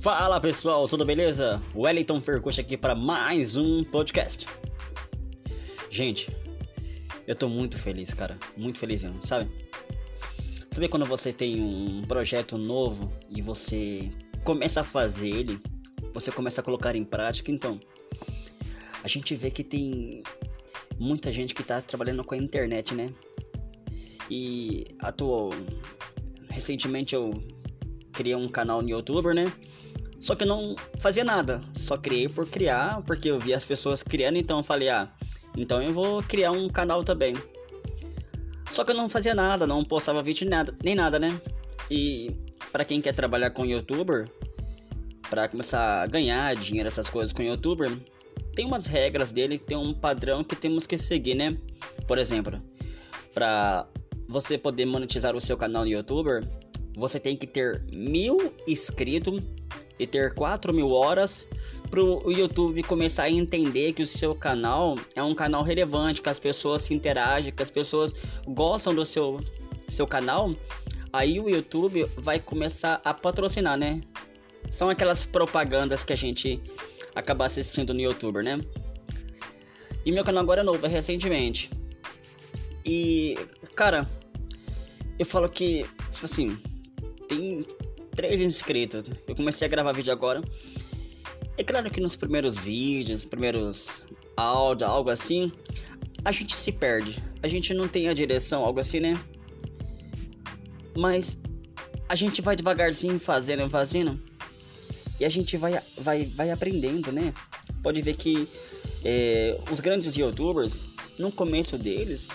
Fala pessoal, tudo beleza? Wellington Fercucci aqui para mais um podcast. Gente, eu tô muito feliz, cara, muito feliz mesmo, sabe? Sabe quando você tem um projeto novo e você começa a fazer ele, você começa a colocar em prática, então a gente vê que tem muita gente que tá trabalhando com a internet, né? E atuou recentemente eu criei um canal no YouTube, né? Só que eu não fazia nada, só criei por criar, porque eu vi as pessoas criando, então eu falei, ah, então eu vou criar um canal também. Só que eu não fazia nada, não postava vídeo nem nada, nem nada né? E para quem quer trabalhar com youtuber, para começar a ganhar dinheiro essas coisas com youtuber, tem umas regras dele, tem um padrão que temos que seguir, né? Por exemplo, para você poder monetizar o seu canal no youtuber, você tem que ter mil inscritos e ter 4 mil horas para o YouTube começar a entender que o seu canal é um canal relevante, que as pessoas se interagem, que as pessoas gostam do seu, seu canal, aí o YouTube vai começar a patrocinar, né? São aquelas propagandas que a gente acaba assistindo no YouTube, né? E meu canal agora é novo, é recentemente. E, cara, eu falo que, tipo assim, tem três inscritos. Eu comecei a gravar vídeo agora. É claro que nos primeiros vídeos, primeiros áudio, algo assim, a gente se perde. A gente não tem a direção, algo assim, né? Mas a gente vai devagarzinho fazendo, fazendo. E a gente vai, vai, vai aprendendo, né? Pode ver que é, os grandes youtubers, no começo deles,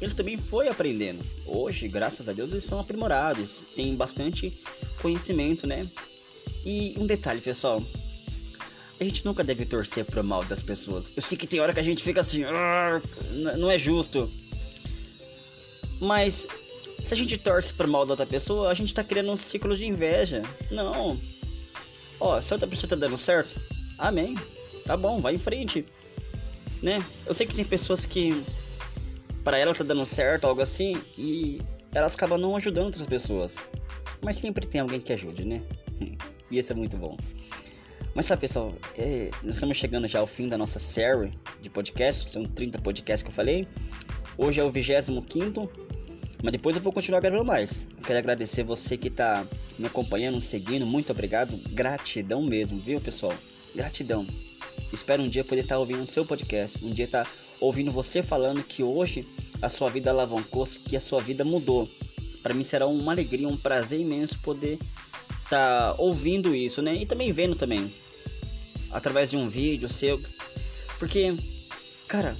ele também foi aprendendo. Hoje, graças a Deus, eles são aprimorados, têm bastante conhecimento, né? E um detalhe, pessoal. A gente nunca deve torcer pro mal das pessoas. Eu sei que tem hora que a gente fica assim, não é justo. Mas se a gente torce pro mal da outra pessoa, a gente tá criando um ciclo de inveja. Não. Ó, se a outra pessoa tá dando certo, amém. Tá bom, vai em frente. Né? Eu sei que tem pessoas que para ela tá dando certo, algo assim, e elas acabam não ajudando outras pessoas. Mas sempre tem alguém que ajude, né? e esse é muito bom. Mas sabe, pessoal, é, nós estamos chegando já ao fim da nossa série de podcasts, são 30 podcasts que eu falei. Hoje é o 25, mas depois eu vou continuar gravando mais. Eu quero agradecer você que está me acompanhando, seguindo, muito obrigado, gratidão mesmo, viu, pessoal? Gratidão. Espero um dia poder estar tá ouvindo o seu podcast, um dia estar tá ouvindo você falando que hoje a sua vida alavancou, que a sua vida mudou. Para mim será uma alegria, um prazer imenso poder estar tá ouvindo isso, né? E também vendo também através de um vídeo seu, porque cara,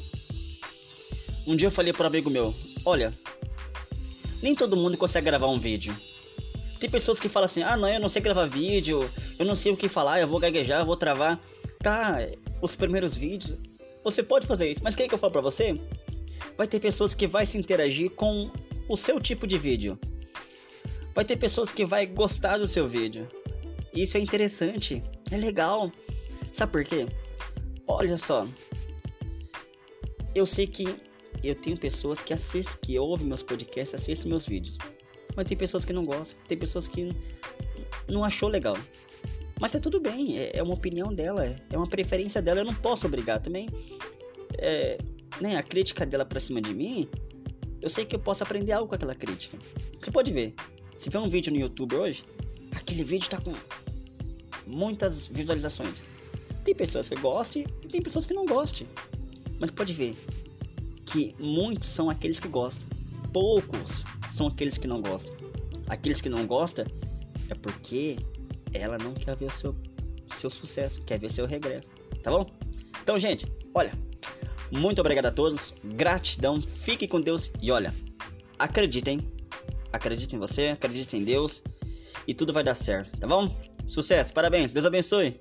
um dia eu falei para um amigo meu, olha, nem todo mundo consegue gravar um vídeo. Tem pessoas que falam assim: "Ah, não, eu não sei gravar vídeo, eu não sei o que falar, eu vou gaguejar, eu vou travar". Tá, os primeiros vídeos você pode fazer isso, mas o que, é que eu falo pra você? Vai ter pessoas que vai se interagir com o seu tipo de vídeo. Vai ter pessoas que vai gostar do seu vídeo. Isso é interessante, é legal. Sabe por quê? Olha só. Eu sei que eu tenho pessoas que assistem, que ouvem meus podcasts, assistem meus vídeos. Mas tem pessoas que não gostam, tem pessoas que não achou legal. Mas tá tudo bem, é, é uma opinião dela, é uma preferência dela, eu não posso obrigar também. É, né, a crítica dela pra cima de mim, eu sei que eu posso aprender algo com aquela crítica. Você pode ver, se vê um vídeo no YouTube hoje, aquele vídeo tá com muitas visualizações. Tem pessoas que gostem e tem pessoas que não gostem. Mas pode ver que muitos são aqueles que gostam. Poucos são aqueles que não gostam. Aqueles que não gostam é porque ela não quer ver o seu, seu sucesso, quer ver seu regresso, tá bom? Então, gente, olha, muito obrigado a todos, gratidão, fique com Deus e olha, acreditem, acreditem em você, acreditem em Deus e tudo vai dar certo, tá bom? Sucesso, parabéns, Deus abençoe.